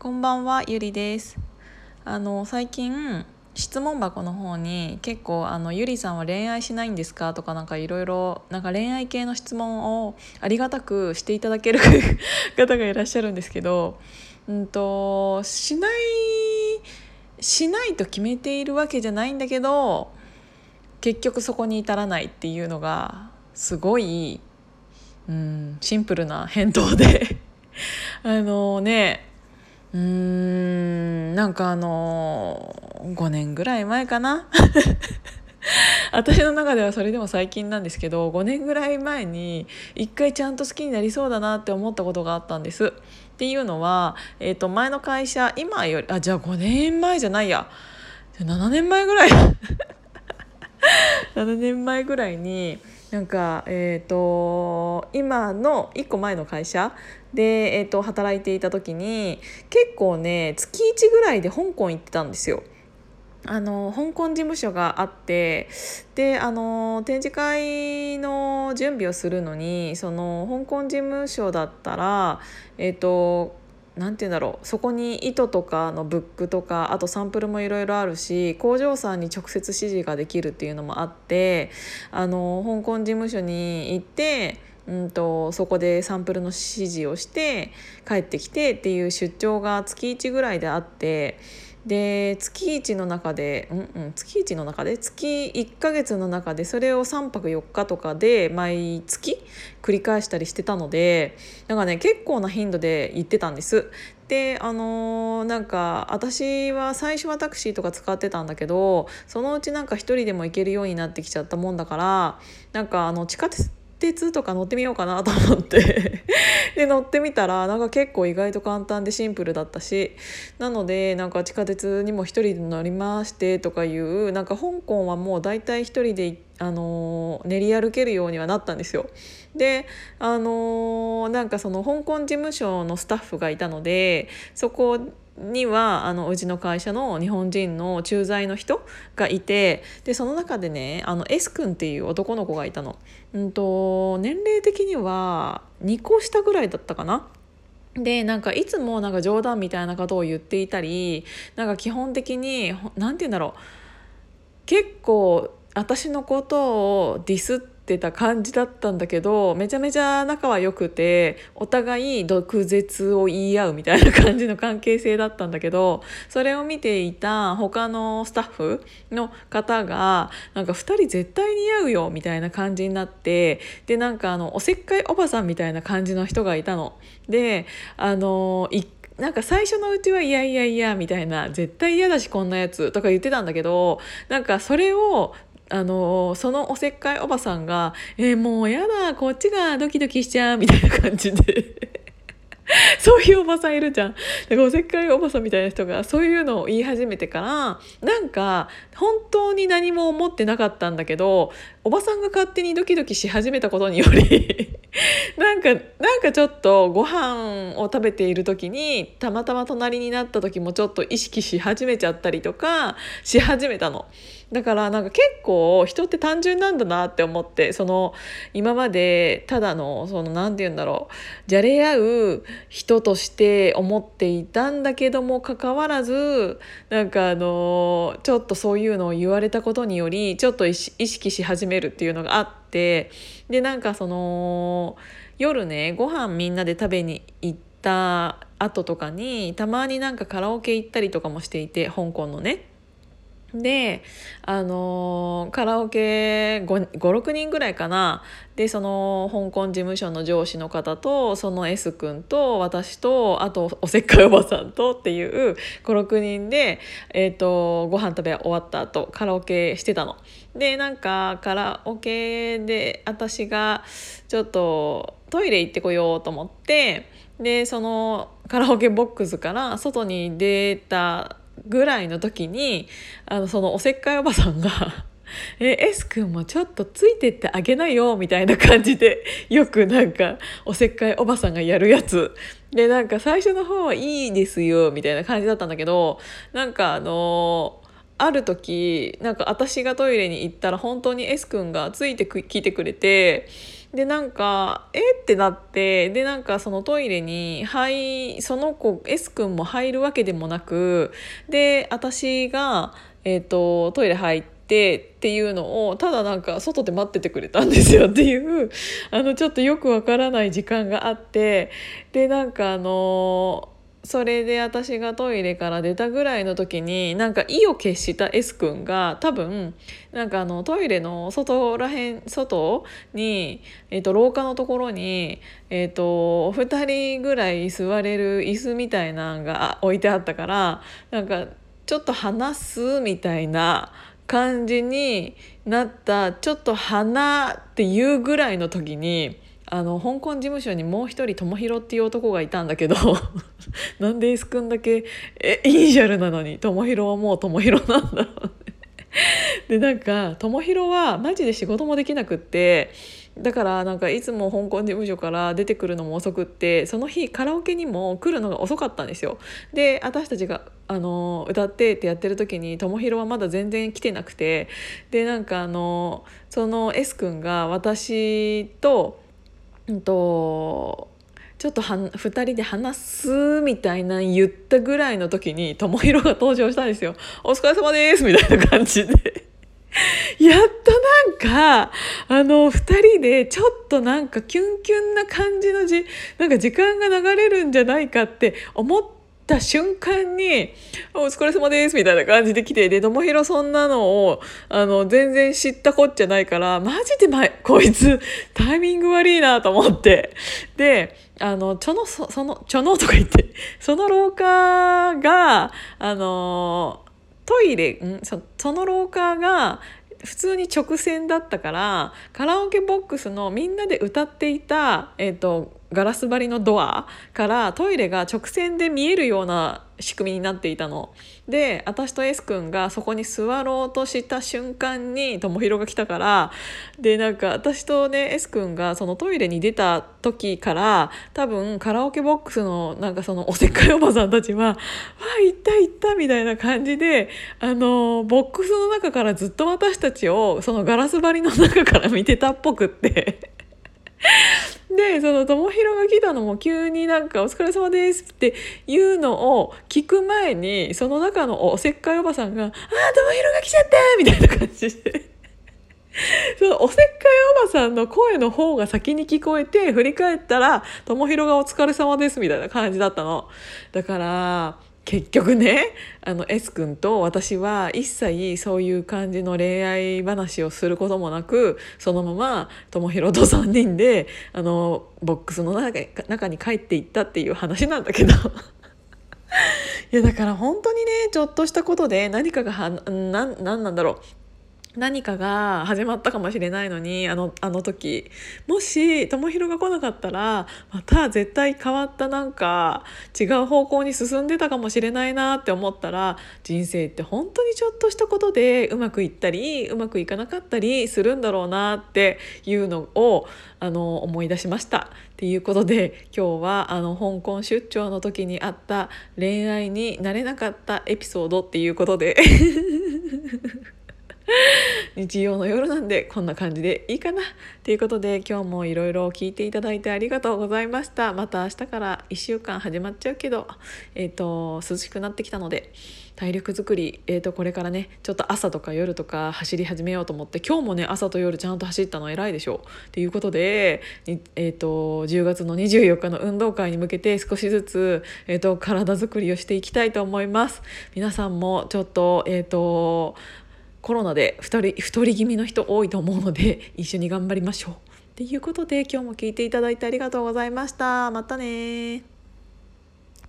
こんばんはゆりですあの最近質問箱の方に結構あの「ゆりさんは恋愛しないんですか?」とかなんかいろいろなんか恋愛系の質問をありがたくしていただける 方がいらっしゃるんですけど、うんとしないしないと決めているわけじゃないんだけど結局そこに至らないっていうのがすごい、うん、シンプルな返答で あのねうーんなんかあの5年ぐらい前かな。私の中ではそれでも最近なんですけど5年ぐらい前に一回ちゃんと好きになりそうだなって思ったことがあったんです。っていうのは、えー、と前の会社今よりあじゃあ5年前じゃないや。7年前ぐらい。7年前ぐらいになんか、えーと、今の1個前の会社で、えーと、働いていた時に結構ね月1ぐらいで香港行ってたんですよ。あの香港事務所があってであの展示会の準備をするのにその香港事務所だったら、えーと何て言うんだろうそこに糸とかのブックとかあとサンプルもいろいろあるし工場さんに直接指示ができるっていうのもあってあの香港事務所に行って。うんと、そこでサンプルの指示をして帰ってきてっていう出張が月1ぐらいであってで月1の中で、うんうん、月1の中で月1ヶ月の中でそれを3泊4日とかで毎月繰り返したりしてたのでなんかね結構な頻度で行ってたんです。であのー、なんか私は最初はタクシーとか使ってたんだけどそのうちなんか一人でも行けるようになってきちゃったもんだからなんかあの地下鉄鉄とか乗ってみようかなと思って で乗ってみたらなんか結構意外と簡単でシンプルだったしなのでなんか地下鉄にも1人で乗りましてとかいうなんか香港はもう大体1人であの練り歩けるようにはなったんですよ。であのなんかその香港事務所のスタッフがいたのでそこにはあのうちの会社の日本人の駐在の人がいてでその中でねあの S 君っていう男の子がいたの。うんと年齢的には2個下ぐらいだったかな。でなんかいつもなんか冗談みたいなことを言っていたりなんか基本的に何て言うんだろう結構私のことをディスってってた感じだったんだけどめちゃめちゃ仲は良くてお互い毒舌を言い合うみたいな感じの関係性だったんだけどそれを見ていた他のスタッフの方がなんか2人絶対似合うよみたいな感じになってでなんかあのおせっかいおばさんみたいな感じの人がいたの。であのなんか最初のうちはいやいやいやみたいな絶対嫌だしこんなやつとか言ってたんだけどなんかそれをあのそのおせっかいおばさんが「えー、もうやだこっちがドキドキしちゃう」みたいな感じで そういうおばさんいるじゃん。だからおせっかいおばさんみたいな人がそういうのを言い始めてからなんか本当に何も思ってなかったんだけどおばさんが勝手にドキドキし始めたことにより なんかなんかちょっとご飯を食べている時にたまたま隣になった時もちょっと意識し始めちゃったりとかし始めたの。だからなんか結構人って単純なんだなって思ってその今までただのその何て言うんだろうじゃれ合う人として思っていたんだけどもかかわらずなんかあのちょっとそういうのを言われたことによりちょっと意識し始めるっていうのがあってでなんかその夜ねご飯みんなで食べに行った後とかにたまになんかカラオケ行ったりとかもしていて香港のね。であのカラオケ56人ぐらいかなでその香港事務所の上司の方とその S 君と私とあとおせっかいおばさんとっていう56人で、えーと、ご飯食べ終わった後カラオケしてたの。でなんかカラオケで私がちょっとトイレ行ってこようと思ってでそのカラオケボックスから外に出たぐらいの時にあのそのおせっかいおばさんが「え S 君もちょっとついてってあげなよ」みたいな感じで よくなんかおせっかいおばさんがやるやつ。でなんか最初の方はいいですよみたいな感じだったんだけどなんかあのある時なんか私がトイレに行ったら本当に S 君がついてきてくれてでなんかえ？ってなってでなんかそのトイレにはいその子 S 君も入るわけでもなくで私が、えーと、トイレ入って。っていうのをただなんか外で待っててくれたんですよっていうあのちょっとよくわからない時間があってでなんかあのそれで私がトイレから出たぐらいの時になんか意を決した S 君が多分なんかあのトイレの外らへん外に、えー、と廊下のところに、えー、と2人ぐらい座れる椅子みたいなのが置いてあったからなんかちょっと話すみたいな感じになったちょっと花っていうぐらいの時に。あの香港事務所にもう一人友弘っていう男がいたんだけど なんで S 君だけえイニシャルなのに友弘はもう友弘なんだろうね でなんか友弘はマジで仕事もできなくってだからなんかいつも香港事務所から出てくるのも遅くってその日カラオケにも来るのが遅かったんですよ。で私たちがあの歌ってってやってる時に友弘はまだ全然来てなくてでなんかあのその S 君が私とうんとちょっとは2人で話すみたいな言ったぐらいの時に智弘が登場したんですよ「お疲れ様です」みたいな感じで やっとなんかあの2人でちょっとなんかキュンキュンな感じのじなんか時間が流れるんじゃないかって思って。た瞬間に「お疲れ様です」みたいな感じで来てで友弘そんなのをあの全然知ったこっちゃないからマジで、ま、こいつタイミング悪いなと思って。であのちょのそそのちょのとか言ってその廊下があのトイレん？その廊下が普通に直線だったからカラオケボックスのみんなで歌っていた、えーとガラス張りのドアからトイレが直線で見えるような仕組みになっていたの。で私と S 君がそこに座ろうとした瞬間に智弘が来たからでなんか私とね S 君がそのトイレに出た時から多分カラオケボックスのなんかそのおせっかいおばさんたちは「わあ行った行った」みたいな感じであのボックスの中からずっと私たちをそのガラス張りの中から見てたっぽくって でその友弘が来たのも急になんか「お疲れ様です」っていうのを聞く前にその中のおせっかいおばさんが「ああ友弘が来ちゃった!」みたいな感じで。そのおせっかいおばさんの声の方が先に聞こえて振り返ったら「友弘がお疲れ様です」みたいな感じだったの。だから結局ねあの S 君と私は一切そういう感じの恋愛話をすることもなくそのまま智弘と3人であのボックスの中に帰っていったっていう話なんだけど。いやだから本当にねちょっとしたことで何かがはななんなんだろう。何かが始まったかもしれないのにあのあの時もし智弘が来なかったらまた絶対変わったなんか違う方向に進んでたかもしれないなって思ったら人生って本当にちょっとしたことでうまくいったりうまくいかなかったりするんだろうなっていうのをあの思い出しました。っていうことで今日はあの香港出張の時にあった恋愛になれなかったエピソードっていうことで 日曜の夜なんでこんな感じでいいかな。ということで今日もいろいろ聞いていただいてありがとうございました。また明日から1週間始まっちゃうけど、えーと、涼しくなってきたので体力づくり、えーと、これからねちょっと朝とか夜とか走り始めようと思って今日もね朝と夜ちゃんと走ったの偉いでしょということで、えーと、10月の24日の運動会に向けて少しずつ、えー、と体づくりをしていきたいと思います。皆さんもちょっとえ、ー、とコロナで太り太り気味の人多いと思うので 一緒に頑張りましょう。ということで今日も聞いていただいてありがとうございました。またね